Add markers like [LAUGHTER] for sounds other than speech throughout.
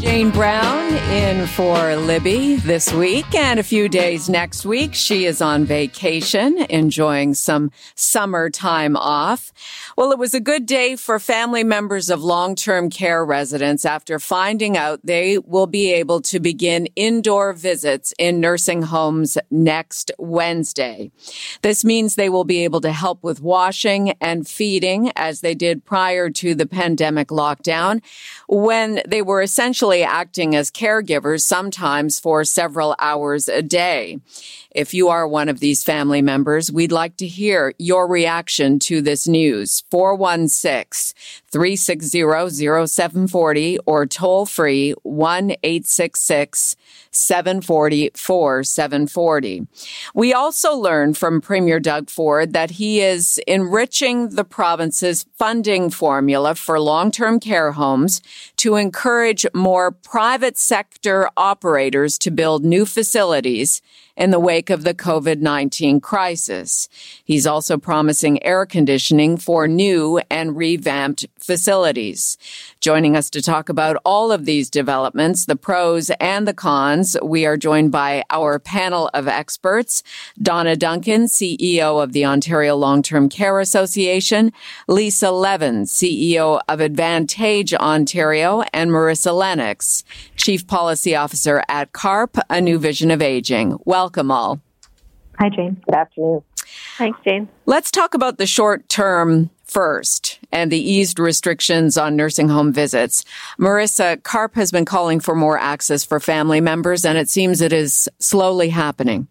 Jane Brown in for Libby this week and a few days next week. She is on vacation, enjoying some summer time off. Well, it was a good day for family members of long-term care residents after finding out they will be able to begin indoor visits in nursing homes next Wednesday. This means they will be able to help with washing and feeding as they did prior to the pandemic lockdown when they were essentially acting as caregivers, sometimes for several hours a day. If you are one of these family members, we'd like to hear your reaction to this news. 416 360 0740 or toll free 1 866 740 4740. We also learned from Premier Doug Ford that he is enriching the province's funding formula for long-term care homes to encourage more private sector operators to build new facilities in the wake of the COVID-19 crisis. He's also promising air conditioning for new and revamped facilities. Joining us to talk about all of these developments, the pros and the cons, we are joined by our panel of experts, Donna Duncan, CEO of the Ontario Long-Term Care Association, Lisa Levin, CEO of Advantage Ontario, and Marissa Lennox, Chief Policy Officer at CARP, A New Vision of Aging. Welcome all. Hi, Jane. Good afternoon. Thanks, Jane. Let's talk about the short term first and the eased restrictions on nursing home visits. Marissa, CARP has been calling for more access for family members, and it seems it is slowly happening.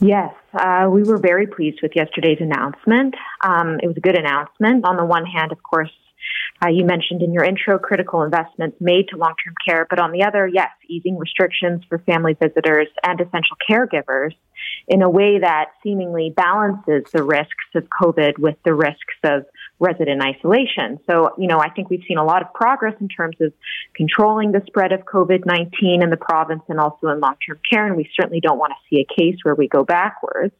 Yes, uh, we were very pleased with yesterday's announcement. Um, it was a good announcement. On the one hand, of course, uh, you mentioned in your intro critical investments made to long-term care, but on the other, yes, easing restrictions for family visitors and essential caregivers in a way that seemingly balances the risks of COVID with the risks of resident isolation. So, you know, I think we've seen a lot of progress in terms of controlling the spread of COVID-19 in the province and also in long-term care, and we certainly don't want to see a case where we go backwards.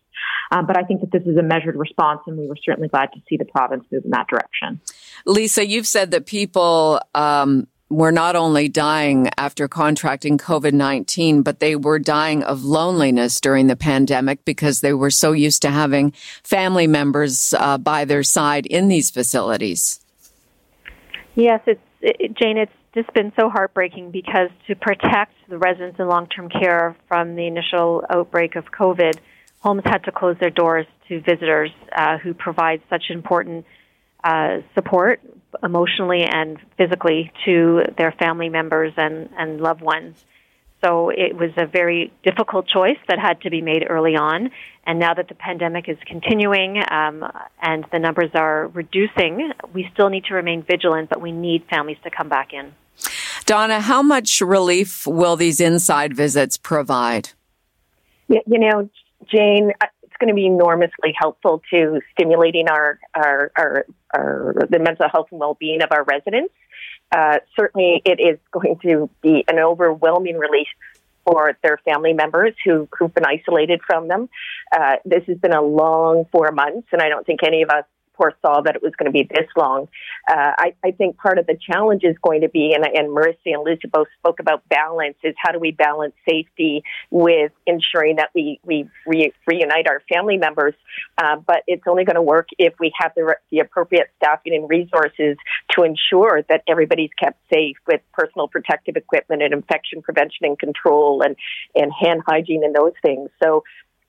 Um, but I think that this is a measured response, and we were certainly glad to see the province move in that direction. Lisa, you've said that people um, were not only dying after contracting COVID 19, but they were dying of loneliness during the pandemic because they were so used to having family members uh, by their side in these facilities. Yes, it's it, Jane. It's just been so heartbreaking because to protect the residents in long-term care from the initial outbreak of COVID, homes had to close their doors to visitors uh, who provide such important uh, support emotionally and physically to their family members and, and loved ones. So it was a very difficult choice that had to be made early on. And now that the pandemic is continuing um, and the numbers are reducing, we still need to remain vigilant, but we need families to come back in. Donna, how much relief will these inside visits provide? You know, Jane, it's going to be enormously helpful to stimulating our, our, our, our the mental health and well-being of our residents. Uh, certainly, it is going to be an overwhelming relief for their family members who, who've been isolated from them. Uh, this has been a long four months, and I don't think any of us foresaw that it was going to be this long. Uh, I, I, think part of the challenge is going to be, and, and Marissa and Lucia both spoke about balance, is how do we balance safety with ensuring that we, we re- reunite our family members. Uh, but it's only going to work if we have the, the appropriate staffing and resources to ensure that everybody's kept safe with personal protective equipment and infection prevention and control and, and hand hygiene and those things. So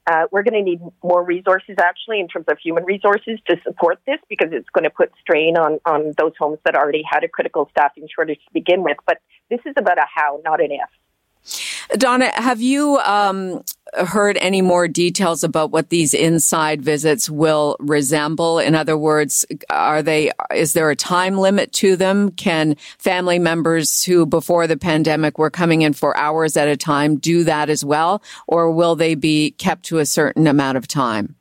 uh, we're going to need more resources actually in terms of human resources to support this because it's going to put strain on, on those homes that already had a critical staffing shortage to begin with. But this is about a how, not an if. Donna, have you um, heard any more details about what these inside visits will resemble? In other words, are they, is there a time limit to them? Can family members who before the pandemic were coming in for hours at a time do that as well? Or will they be kept to a certain amount of time?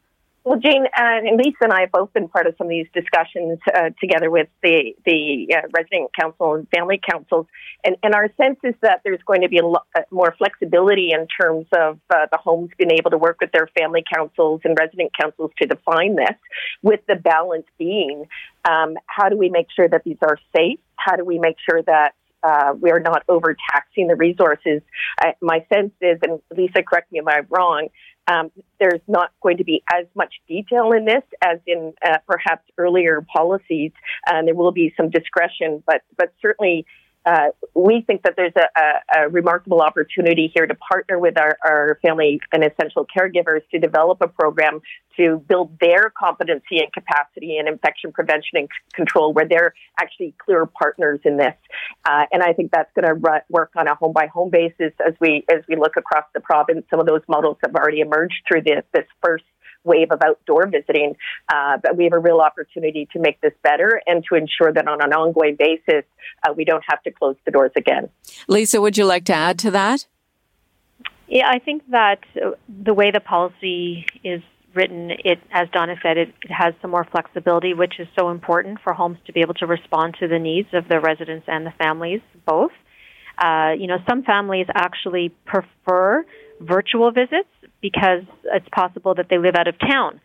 Well, Jane and Lisa and I have both been part of some of these discussions uh, together with the the uh, resident council and family councils, and, and our sense is that there's going to be a lot uh, more flexibility in terms of uh, the homes being able to work with their family councils and resident councils to define this, with the balance being um, how do we make sure that these are safe? How do we make sure that uh, we are not overtaxing the resources. Uh, my sense is, and Lisa, correct me if I'm wrong, um, there's not going to be as much detail in this as in uh, perhaps earlier policies. and there will be some discretion, but but certainly uh, we think that there's a, a, a, remarkable opportunity here to partner with our, our, family and essential caregivers to develop a program to build their competency and capacity in infection prevention and c- control, where they're actually clear partners in this. Uh, and I think that's going to work on a home by home basis as we as we look across the province. Some of those models have already emerged through this, this first wave of outdoor visiting. Uh, but we have a real opportunity to make this better and to ensure that on an ongoing basis, uh, we don't have to close the doors again. Lisa, would you like to add to that? Yeah, I think that the way the policy is written, it, as Donna said, it, it, has some more flexibility, which is so important for homes to be able to respond to the needs of the residents and the families both. Uh, you know, some families actually prefer virtual visits because it's possible that they live out of town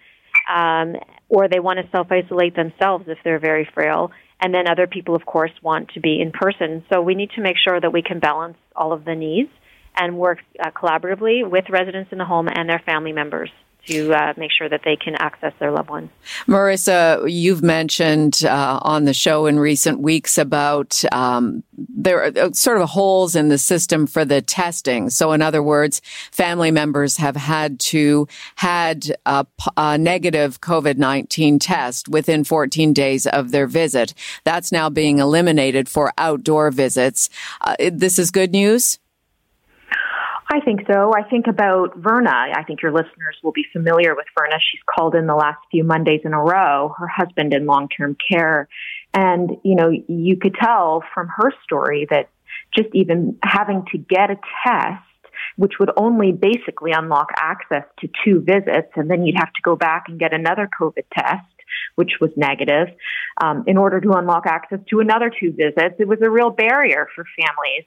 um, or they want to self isolate themselves if they're very frail. And then other people, of course, want to be in person. So we need to make sure that we can balance all of the needs and work uh, collaboratively with residents in the home and their family members to uh, make sure that they can access their loved ones. Marissa, you've mentioned uh, on the show in recent weeks about um, there are uh, sort of holes in the system for the testing. So, in other words, family members have had to had a, a negative COVID nineteen test within 14 days of their visit. That's now being eliminated for outdoor visits. Uh, this is good news. I think so. I think about Verna. I think your listeners will be familiar with Verna. She's called in the last few Mondays in a row, her husband in long term care. And, you know, you could tell from her story that just even having to get a test, which would only basically unlock access to two visits, and then you'd have to go back and get another COVID test which was negative, um, in order to unlock access to another two visits. It was a real barrier for families.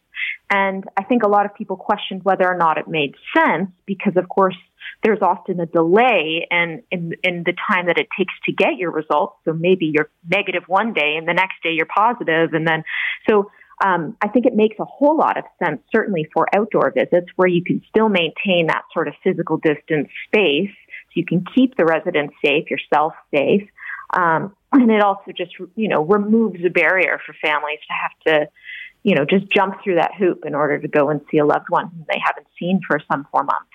And I think a lot of people questioned whether or not it made sense because, of course, there's often a delay in, in, in the time that it takes to get your results. So maybe you're negative one day and the next day you're positive, and then so um, I think it makes a whole lot of sense, certainly for outdoor visits where you can still maintain that sort of physical distance space. You can keep the residents safe, yourself safe. Um, and it also just, you know, removes a barrier for families to have to, you know, just jump through that hoop in order to go and see a loved one whom they haven't seen for some four months.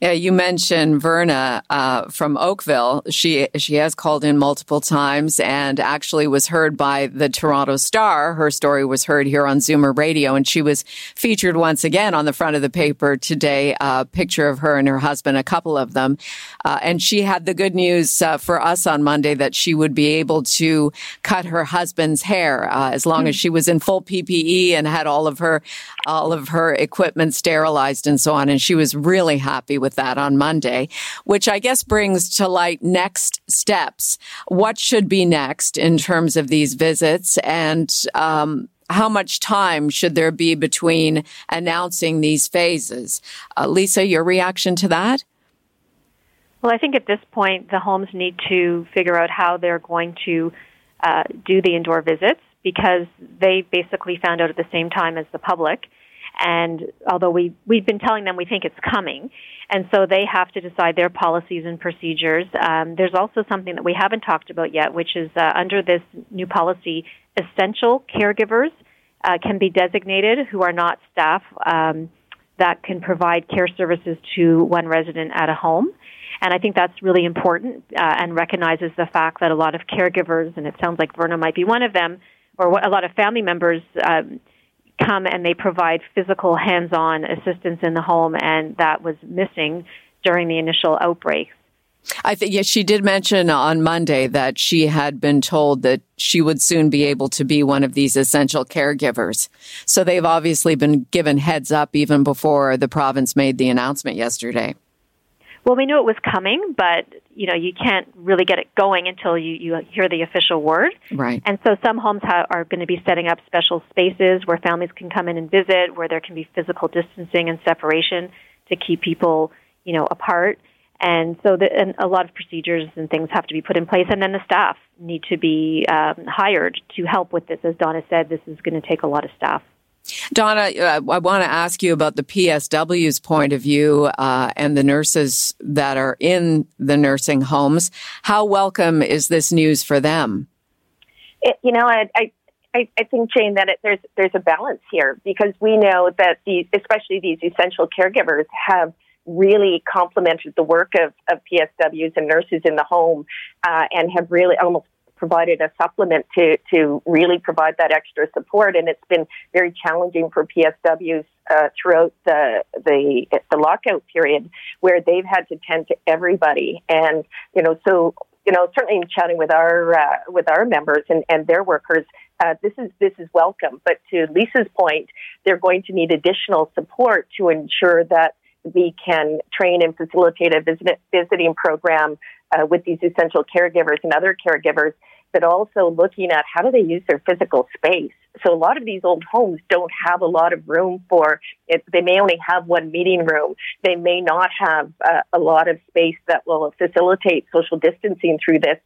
Yeah, you mentioned Verna uh, from Oakville. She she has called in multiple times and actually was heard by the Toronto Star. Her story was heard here on Zoomer Radio, and she was featured once again on the front of the paper today. A picture of her and her husband, a couple of them, uh, and she had the good news uh, for us on Monday that she would be able to cut her husband's hair uh, as long as she was in full PPE and had all of her all of her equipment sterilized and so on. And she was really happy happy with that on Monday, which I guess brings to light next steps. What should be next in terms of these visits and, um, how much time should there be between announcing these phases? Uh, Lisa, your reaction to that? Well, I think at this point, the homes need to figure out how they're going to uh, do the indoor visits because they basically found out at the same time as the public. And although we, we've been telling them we think it's coming, and so they have to decide their policies and procedures. Um, there's also something that we haven't talked about yet, which is uh, under this new policy, essential caregivers uh, can be designated who are not staff um, that can provide care services to one resident at a home. And I think that's really important uh, and recognizes the fact that a lot of caregivers, and it sounds like Verna might be one of them, or a lot of family members, um, come and they provide physical hands-on assistance in the home, and that was missing during the initial outbreak. I think yes, she did mention on Monday that she had been told that she would soon be able to be one of these essential caregivers. So they've obviously been given heads up even before the province made the announcement yesterday. Well, we knew it was coming, but you know you can't really get it going until you, you hear the official word. Right. And so some homes ha- are going to be setting up special spaces where families can come in and visit, where there can be physical distancing and separation to keep people, you know, apart. And so the, and a lot of procedures and things have to be put in place, and then the staff need to be um, hired to help with this. As Donna said, this is going to take a lot of staff. Donna, uh, I want to ask you about the PSW's point of view uh, and the nurses that are in the nursing homes. How welcome is this news for them? It, you know, I, I, I think Jane that it, there's there's a balance here because we know that these, especially these essential caregivers, have really complemented the work of, of PSWs and nurses in the home uh, and have really almost provided a supplement to, to really provide that extra support. And it's been very challenging for PSWs uh, throughout the, the, the lockout period where they've had to tend to everybody. And, you know, so, you know, certainly in chatting with our, uh, with our members and, and their workers, uh, this is this is welcome. But to Lisa's point, they're going to need additional support to ensure that we can train and facilitate a visit, visiting program uh, with these essential caregivers and other caregivers, but also looking at how do they use their physical space. So a lot of these old homes don't have a lot of room for it. They may only have one meeting room. They may not have uh, a lot of space that will facilitate social distancing through this.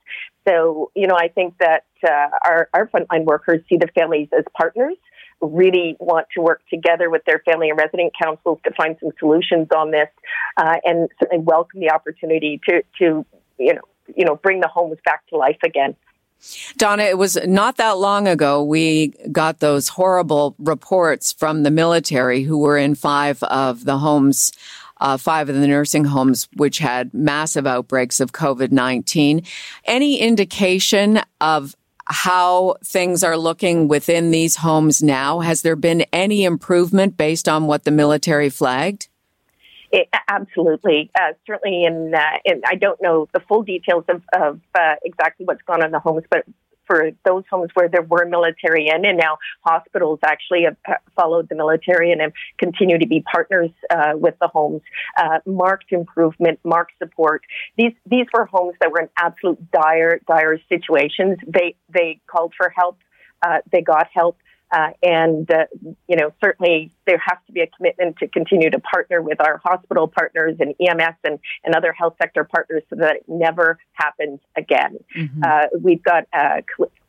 So, you know, I think that uh, our, our frontline workers see the families as partners really want to work together with their family and resident councils to find some solutions on this, uh, and certainly welcome the opportunity to to you know you know bring the homes back to life again. Donna, it was not that long ago we got those horrible reports from the military who were in five of the homes. Uh, five of the nursing homes which had massive outbreaks of COVID 19. Any indication of how things are looking within these homes now? Has there been any improvement based on what the military flagged? It, absolutely, uh, certainly. In, uh, in, I don't know the full details of, of uh, exactly what's gone on in the homes, but for those homes where there were military in, and now hospitals actually have followed the military and have continued to be partners uh, with the homes. Uh, marked improvement, marked support. These these were homes that were in absolute dire dire situations. They they called for help. Uh, they got help. Uh, and, uh, you know, certainly there has to be a commitment to continue to partner with our hospital partners and EMS and, and other health sector partners so that it never happens again. Mm-hmm. Uh, we've got, uh,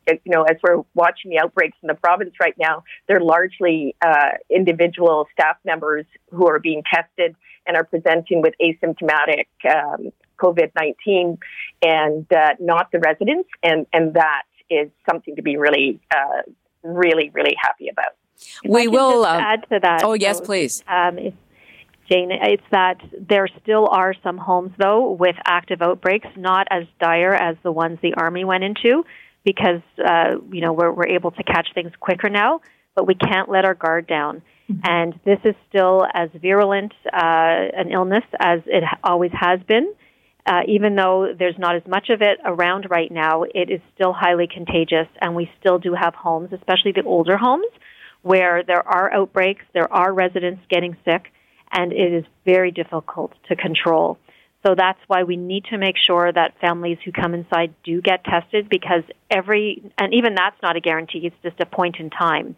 you know, as we're watching the outbreaks in the province right now, they're largely uh, individual staff members who are being tested and are presenting with asymptomatic um, COVID 19 and uh, not the residents. And, and that is something to be really really, really happy about. If we will uh, add to that. Oh, yes, please. Um, it's, Jane, it's that there still are some homes, though, with active outbreaks, not as dire as the ones the Army went into, because, uh, you know, we're, we're able to catch things quicker now, but we can't let our guard down. Mm-hmm. And this is still as virulent uh, an illness as it always has been. Uh, even though there's not as much of it around right now, it is still highly contagious, and we still do have homes, especially the older homes, where there are outbreaks, there are residents getting sick, and it is very difficult to control. So that's why we need to make sure that families who come inside do get tested because every, and even that's not a guarantee, it's just a point in time.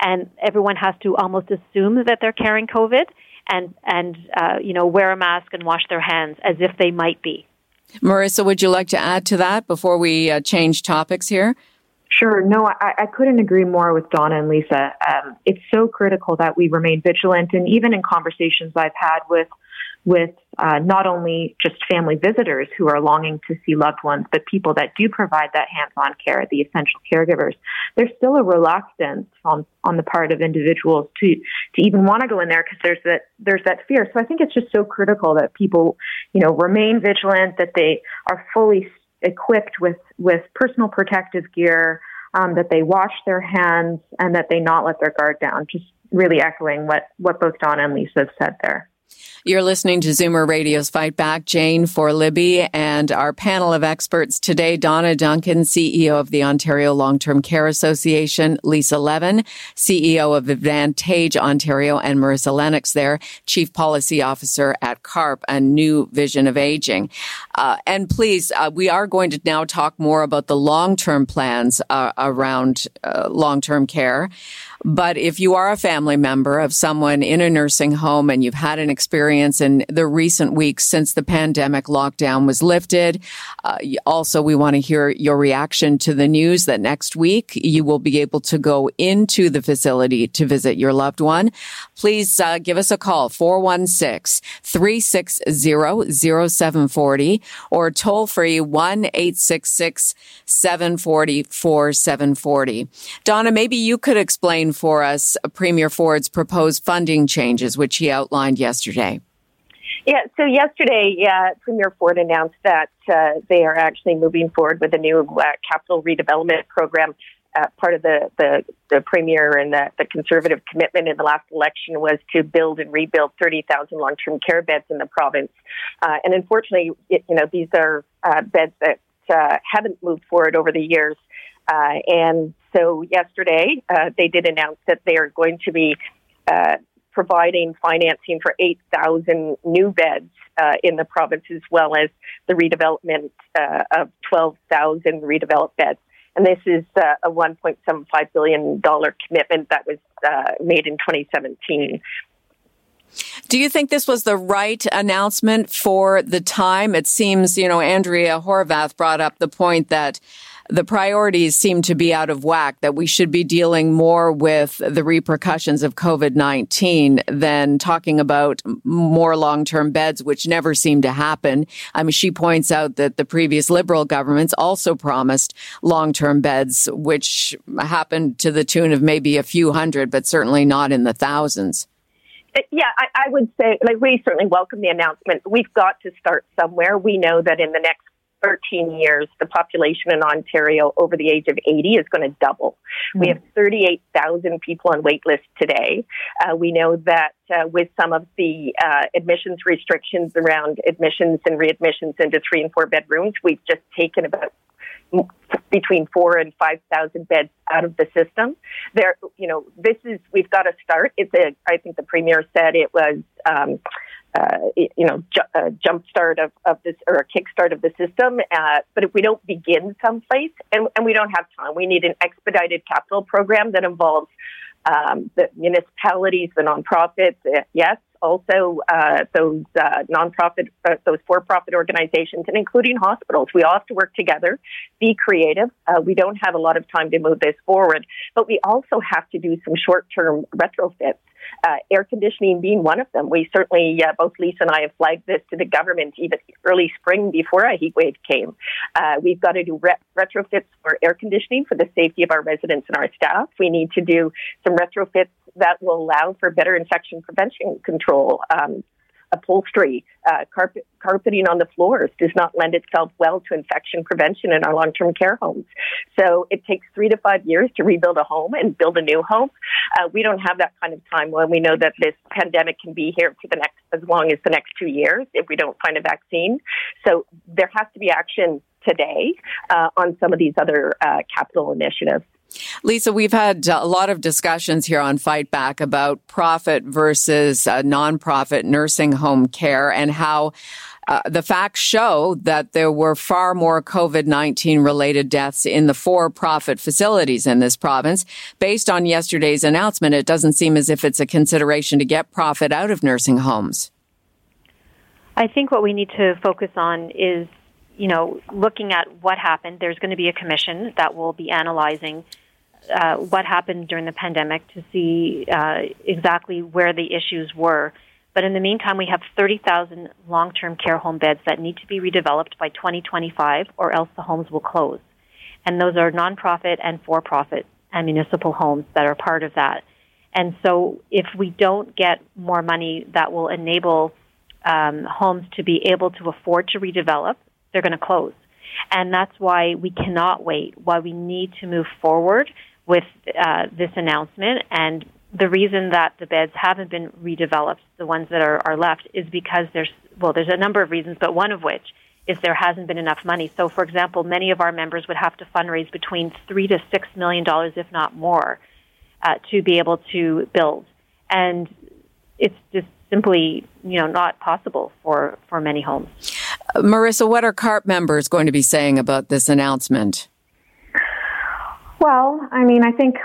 And everyone has to almost assume that they're carrying COVID and and uh, you know wear a mask and wash their hands as if they might be. Marissa, would you like to add to that before we uh, change topics here? Sure. No, I, I, couldn't agree more with Donna and Lisa. Um, it's so critical that we remain vigilant, and even in conversations I've had with with uh, not only just family visitors who are longing to see loved ones, but people that do provide that hands-on care, the essential caregivers. There's still a reluctance on on the part of individuals to to even want to go in there because there's that there's that fear. So I think it's just so critical that people, you know, remain vigilant, that they are fully equipped with with personal protective gear. um, that they wash their hands, and that they not let their guard down. Just really echoing what, what both Donna and Lisa have said there. You're listening to Zoomer Radio's Fight Back, Jane for Libby, and our panel of experts today, Donna Duncan, CEO of the Ontario Long-Term Care Association, Lisa Levin, CEO of Advantage Ontario, and Marissa Lennox there, Chief Policy Officer at CARP, a new vision of aging. Uh, and please, uh, we are going to now talk more about the long-term plans uh, around uh, long-term care. But if you are a family member of someone in a nursing home and you've had an experience in the recent weeks since the pandemic lockdown was lifted, uh, also we want to hear your reaction to the news that next week you will be able to go into the facility to visit your loved one. Please uh, give us a call 416 360 0740 or toll free 1 866 740 4740. Donna, maybe you could explain for us Premier Ford's proposed funding changes, which he outlined yesterday? Yeah, so yesterday, yeah, Premier Ford announced that uh, they are actually moving forward with a new uh, capital redevelopment program. Uh, part of the, the, the Premier and the, the Conservative commitment in the last election was to build and rebuild 30,000 long term care beds in the province. Uh, and unfortunately, it, you know, these are uh, beds that uh, haven't moved forward over the years. Uh, and so yesterday, uh, they did announce that they are going to be uh, providing financing for 8,000 new beds uh, in the province, as well as the redevelopment uh, of 12,000 redeveloped beds. And this is uh, a $1.75 billion commitment that was made in 2017. Do you think this was the right announcement for the time? It seems, you know, Andrea Horwath brought up the point that the priorities seem to be out of whack, that we should be dealing more with the repercussions of COVID-19 than talking about more long-term beds, which never seem to happen. I mean, she points out that the previous Liberal governments also promised long-term beds, which happened to the tune of maybe a few hundred, but certainly not in the thousands. Uh, yeah, I, I would say, like, we certainly welcome the announcement. We've got to start somewhere. We know that in the next 13 years, the population in Ontario over the age of 80 is going to double. Mm-hmm. We hmm. have 38,000 people on wait list today. Uh, we know that uh, with some of the uh, admissions restrictions around admissions and readmissions into three and four bedrooms, we've just taken about between four and five thousand beds out of the system. There, you know, this is we've got to start. It's a. I think the premier said it was. Um, uh, you know, ju- a jump start of, of this or a kickstart of the system. Uh, but if we don't begin someplace, and, and we don't have time, we need an expedited capital program that involves um, the municipalities, the nonprofits, uh, yes, also uh, those uh, nonprofit, uh, those for-profit organizations, and including hospitals. We all have to work together, be creative. Uh, we don't have a lot of time to move this forward, but we also have to do some short-term retrofits uh, air conditioning being one of them. We certainly, uh, both Lisa and I have flagged this to the government even early spring before a heat wave came. Uh, we've got to do re- retrofits for air conditioning for the safety of our residents and our staff. We need to do some retrofits that will allow for better infection prevention control. Um, upholstery, uh, carpet, carpeting on the floors does not lend itself well to infection prevention in our long-term care homes. So it takes three to five years to rebuild a home and build a new home. Uh, we don't have that kind of time when we know that this pandemic can be here for the next as long as the next two years if we don't find a vaccine. So there has to be action today uh, on some of these other uh, capital initiatives. Lisa, we've had a lot of discussions here on Fight Back about profit versus uh, nonprofit nursing home care and how uh, the facts show that there were far more COVID 19 related deaths in the for profit facilities in this province. Based on yesterday's announcement, it doesn't seem as if it's a consideration to get profit out of nursing homes. I think what we need to focus on is you know, looking at what happened, there's going to be a commission that will be analyzing uh, what happened during the pandemic to see uh, exactly where the issues were. But in the meantime, we have 30,000 long term care home beds that need to be redeveloped by 2025, or else the homes will close. And those are nonprofit and for profit and municipal homes that are part of that. And so, if we don't get more money that will enable um, homes to be able to afford to redevelop, they're going to close. And that's why we cannot wait, why we need to move forward with uh, this announcement. And the reason that the beds haven't been redeveloped, the ones that are, are left, is because there's, well, there's a number of reasons, but one of which is there hasn't been enough money. So, for example, many of our members would have to fundraise between three to six million dollars, if not more, uh, to be able to build. And it's just simply, you know, not possible for, for many homes. Marissa, what are CARP members going to be saying about this announcement? Well, I mean, I think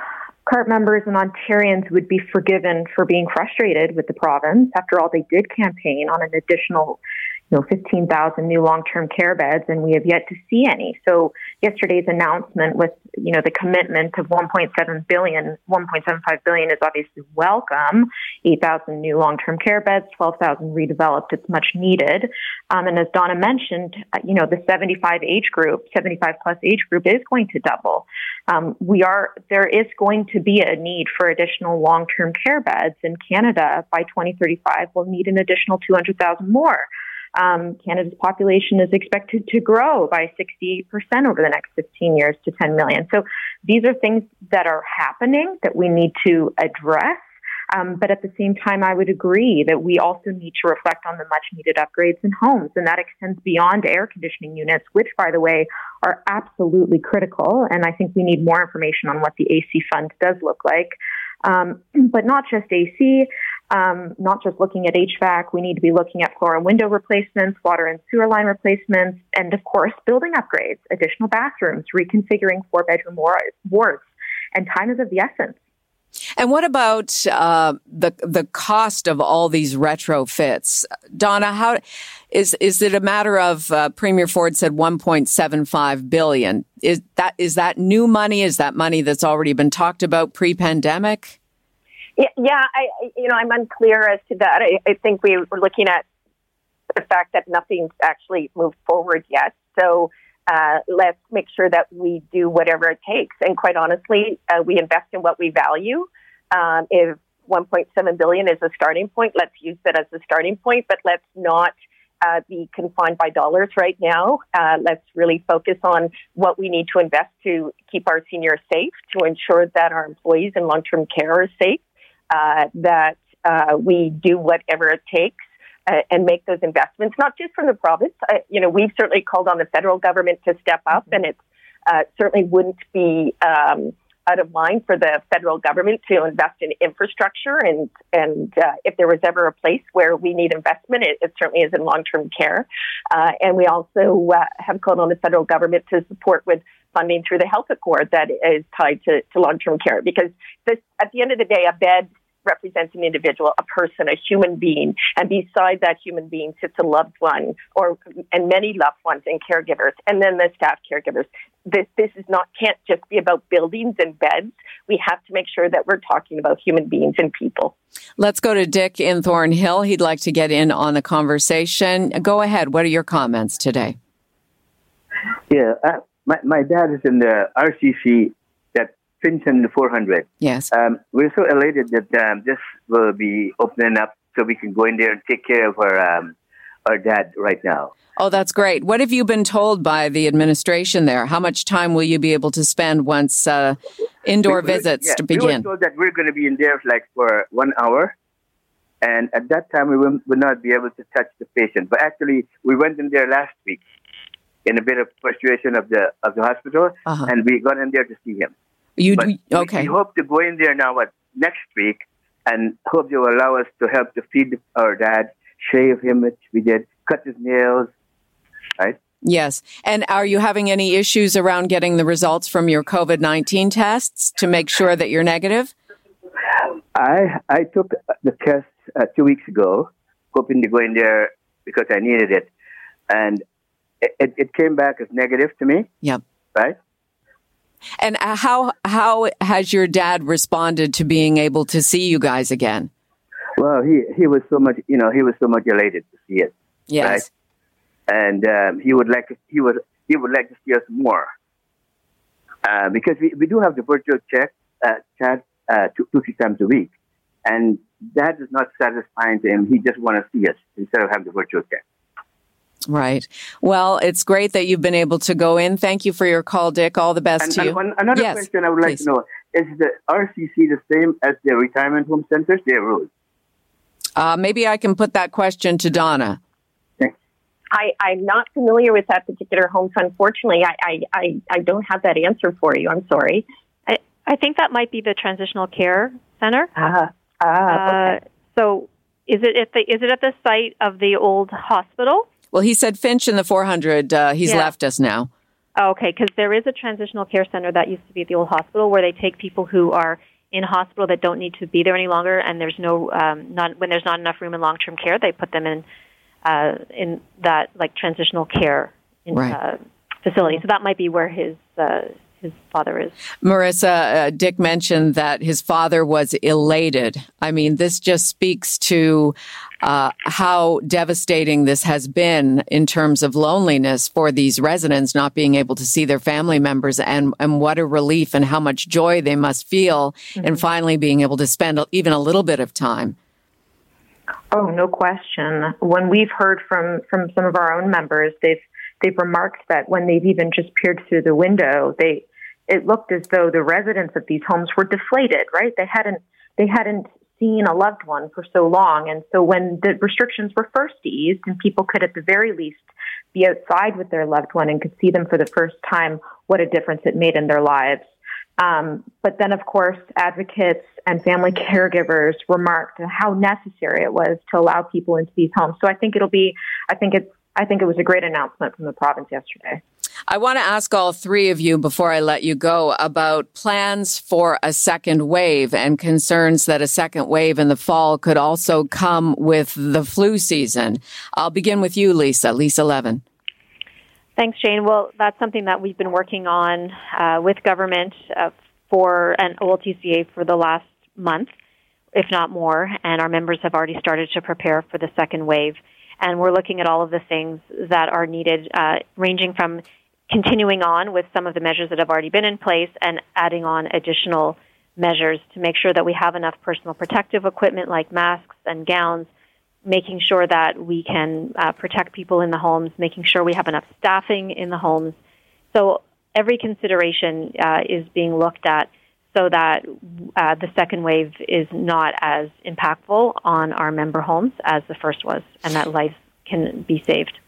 CARP members and Ontarians would be forgiven for being frustrated with the province. After all, they did campaign on an additional you know, 15,000 new long-term care beds, and we have yet to see any. So yesterday's announcement with, you know, the commitment of 1.7 billion, 1.75 billion is obviously welcome. 8,000 new long-term care beds, 12,000 redeveloped. It's much needed. Um, and as Donna mentioned, uh, you know, the 75 age group, 75 plus age group is going to double. Um, we are, there is going to be a need for additional long-term care beds in Canada by 2035. We'll need an additional 200,000 more. Um, Canada's population is expected to grow by 68% over the next 15 years to 10 million. So these are things that are happening that we need to address. Um, but at the same time, I would agree that we also need to reflect on the much needed upgrades in homes. And that extends beyond air conditioning units, which, by the way, are absolutely critical. And I think we need more information on what the AC fund does look like. Um, but not just AC um, not just looking at HVAC. We need to be looking at floor and window replacements, water and sewer line replacements, and of course, building upgrades, additional bathrooms, reconfiguring four bedroom wards. And time is of the essence. And what about uh, the the cost of all these retrofits, Donna? How is is it a matter of uh, Premier Ford said 1.75 billion? Is that is that new money? Is that money that's already been talked about pre pandemic? Yeah, yeah I, you know, I'm unclear as to that. I, I think we were looking at the fact that nothing's actually moved forward yet. So uh, let's make sure that we do whatever it takes. And quite honestly, uh, we invest in what we value. Um, if 1.7 billion is a starting point, let's use that as a starting point, but let's not uh, be confined by dollars right now. Uh, let's really focus on what we need to invest to keep our seniors safe, to ensure that our employees in long term care are safe, uh, that uh, we do whatever it takes uh, and make those investments, not just from the province. Uh, you know, we've certainly called on the federal government to step up, and it uh, certainly wouldn't be um, out of line for the federal government to invest in infrastructure. And and uh, if there was ever a place where we need investment, it, it certainly is in long term care. and we also have called on the federal government to support with funding through the health accord that is tied to, to long term care because this, at the end of the day, a bed represents an individual, a person, a human being, and beside that human being sits a loved one, or and many loved ones and caregivers, and then the staff caregivers. This this is not can't just be about buildings and beds. We have to make sure that we're talking about human beings and people. Let's go to Dick in Thornhill. He'd like to get in on the conversation. Go ahead. What are your comments today? Yeah, uh, my, my dad is in the RCC that Finch and 400. Yes. Um, we're so elated that um, this will be opening up so we can go in there and take care of our um, our dad right now. Oh, that's great. What have you been told by the administration there? How much time will you be able to spend once uh, indoor we, visits yeah, to begin? We were told that we're going to be in there like for one hour. And at that time, we would not be able to touch the patient. But actually, we went in there last week in a bit of frustration of the of the hospital, uh-huh. and we got in there to see him. You do, okay? We, we, hope to go in there now what next week, and hope they will allow us to help to feed our dad, shave him, which we did, cut his nails, right? Yes. And are you having any issues around getting the results from your COVID 19 tests to make sure that you're negative? I I took the test uh, two weeks ago, hoping to go in there because I needed it. And it, it came back as negative to me. Yep. Right. And uh, how how has your dad responded to being able to see you guys again? Well, he he was so much you know he was so much elated to see it. Yes. Right? And um, he would like he would he would like to see us more uh, because we, we do have the virtual check uh, chat uh, two, two three times a week, and that is not satisfying to him. He just want to see us instead of having the virtual check. Right. Well, it's great that you've been able to go in. Thank you for your call, Dick. All the best and, to and you. One, another yes, question I would like please. to know is the RCC the same as the retirement home centers? Their rules. Uh, maybe I can put that question to Donna. I, I'm not familiar with that particular home, so unfortunately, I, I, I, I don't have that answer for you. I'm sorry. I, I think that might be the transitional care center. Ah, ah, Uh, so is it at the is it at the site of the old hospital? Well, he said Finch in the 400. Uh, he's Yeah. left us now. Oh, okay, because there is a transitional care center that used to be at the old hospital where they take people who are in hospital that don't need to be there any longer, and there's no um, not when there's not enough room in long term care, they put them in uh, in that like transitional care in, Right. uh, facility. So that might be where his uh, his father is. Marissa, uh, Dick mentioned that his father was elated. I mean, this just speaks to uh, how devastating this has been in terms of loneliness for these residents not being able to see their family members and, and what a relief and how much joy they must feel in finally being able to spend even a little bit of time. Oh, no question. When we've heard from from some of our own members, they've they've remarked that when they've even just peered through the window, they it looked as though the residents of these homes were deflated. Right? They hadn't they hadn't seen a loved one for so long, and so when the restrictions were first eased and people could at the very least be outside with their loved one and could see them for the first time, what a difference it made in their lives. Um, but then, of course, advocates and family [LAUGHS] caregivers remarked how necessary it was to allow people into these homes. So I think it'll be, I think it's, I think it was a great announcement from the province yesterday. I want to ask all three of you before I let you go about plans for a second wave and concerns that a second wave in the fall could also come with the flu season. I'll begin with you, Lisa. Lisa Levin. Thanks, Jane. Well, that's something that we've been working on uh, with government uh, for an OLTCA for the last month, if not more, and our members have already started to prepare for the second wave. And we're looking at all of the things that are needed, uh, ranging from continuing on with some of the measures that have already been in place and adding on additional measures to make sure that we have enough personal protective equipment like masks and gowns making sure that we can uh, protect people in the homes, making sure we have enough staffing in the homes. So every consideration uh, is being looked at so that uh, the second wave is not as impactful on our member homes as the first was, and that lives can be saved.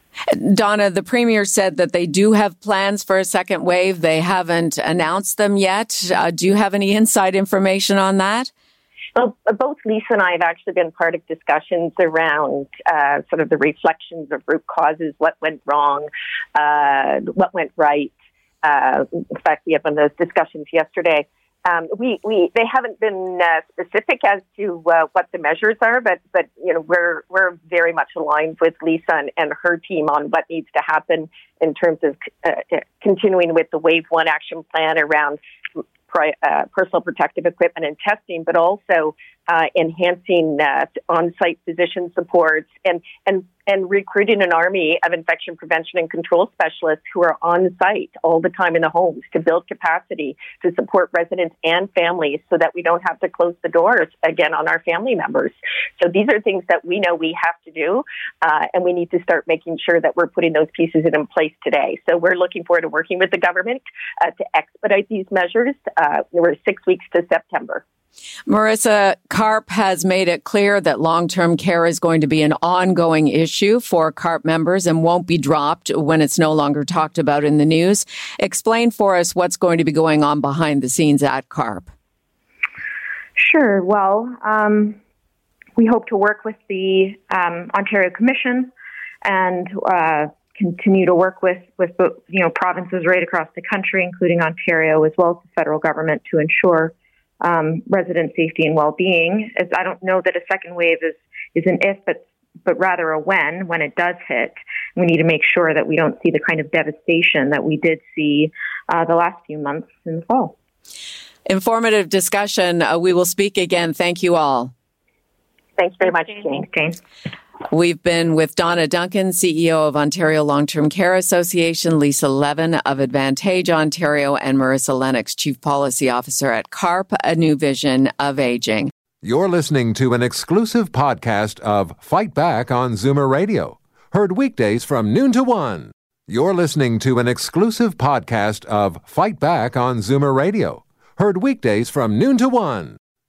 Donna, the premier said that they do have plans for a second wave. They haven't announced them yet. Uh, do you have any inside information on that? Well, both Lisa and I have actually been part of discussions around uh, sort of the reflections of root causes, what went wrong, uh, what went right. Uh, in fact, we had one of those discussions yesterday. Um, we, we, they haven't been uh, specific as to uh, what the measures are, but, but you know, we're, we're very much aligned with Lisa and, and her team on what needs to happen in terms of uh, continuing with the Wave One action plan around uh, personal protective equipment and testing, but also uh, enhancing uh, on-site physician supports and and and recruiting an army of infection prevention and control specialists who are on site all the time in the homes to build capacity to support residents and families so that we don't have to close the doors again on our family members. So these are things that we know we have to do, uh, and we need to start making sure that we're putting those pieces in place today. So we're looking forward to working with the government uh, to expedite these measures. Uh, we're six weeks to September. Marissa Carp has made it clear that long term care is going to be an ongoing issue for CARP members and won't be dropped when it's no longer talked about in the news. Explain for us what's going to be going on behind the scenes at CARP. Sure. Well, um, we hope to work with the um, Ontario Commission and uh, continue to work with with you know provinces right across the country, including Ontario, as well as the federal government, to ensure um, resident safety and well-being. As I don't know that a second wave is is an if, but but rather a when. When it does hit, we need to make sure that we don't see the kind of devastation that we did see uh, the last few months in the fall. Informative discussion. Uh, we will speak again. Thank you all. Thanks very much, Jane. Jane. We've been with Donna Duncan, CEO of Ontario Long Term Care Association, Lisa Levin of Advantage Ontario, and Marissa Lennox, Chief Policy Officer at CARP, a new vision of aging. You're listening to an exclusive podcast of Fight Back on Zoomer Radio. Heard weekdays from noon to one. You're listening to an exclusive podcast of Fight Back on Zoomer Radio. Heard weekdays from noon to one.